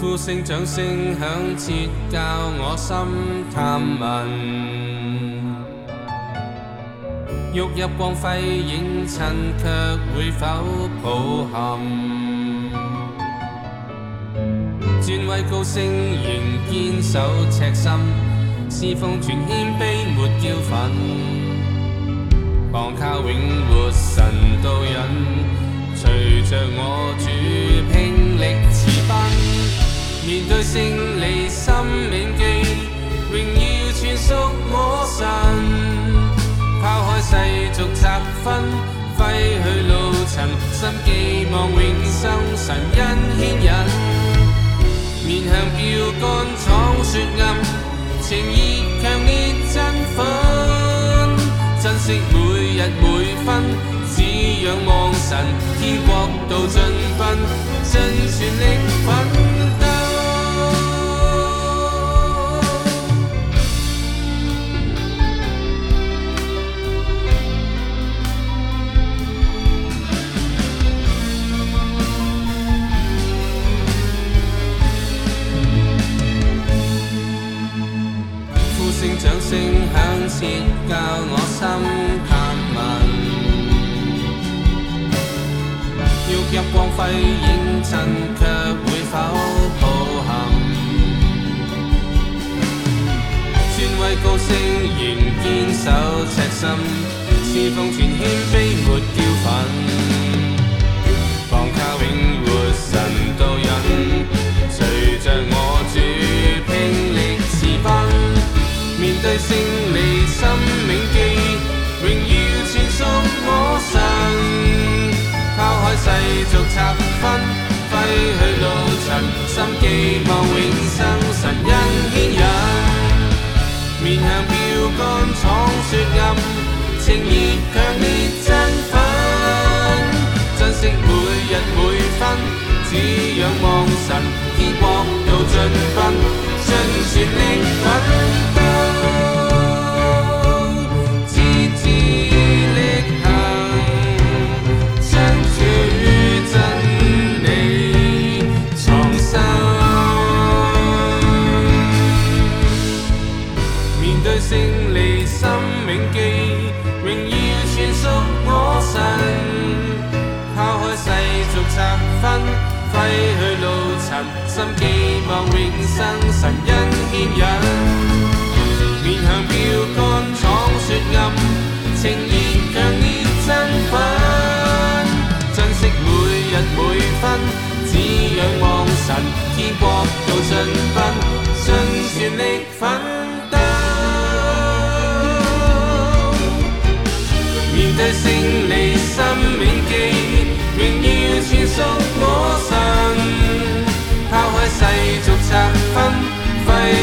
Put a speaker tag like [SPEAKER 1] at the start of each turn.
[SPEAKER 1] 呼声掌声响彻，教我心探问。欲入光辉，映衬却会否抱憾？尊位高升，仍坚守赤心，侍奉全谦卑，没叫份傍靠永活神导引，随着我主。面對勝利心銘記，榮耀全屬我神。拋開世俗雜紛，揮去路塵，心寄望永生神恩牽引。面向標杆闖雪暗，情熱強烈振奮，珍惜每日每分。只仰望神，天國度盡奔，盡全力奮。教我心探问，要入光辉映衬，却会否抱憾？尊位高升仍坚守赤心，侍奉前谦卑没骄忿，方卡永活神道引。随着我主拼力持分，面对继续拆分，挥去老尘，心寄望永生，神恩牵引。面向标杆，闯雪暗，情热强烈振奋。珍惜每日每分，只仰望神，天国有尽分，尽全力奋。心寄望永生，神恩牵引。面向标杆闯雪暗，情越强烈振奋，珍惜每日每分，只仰望神天国度盡分，尽全力奋斗，面对胜利心铭记，荣耀全属我神。世俗拆分。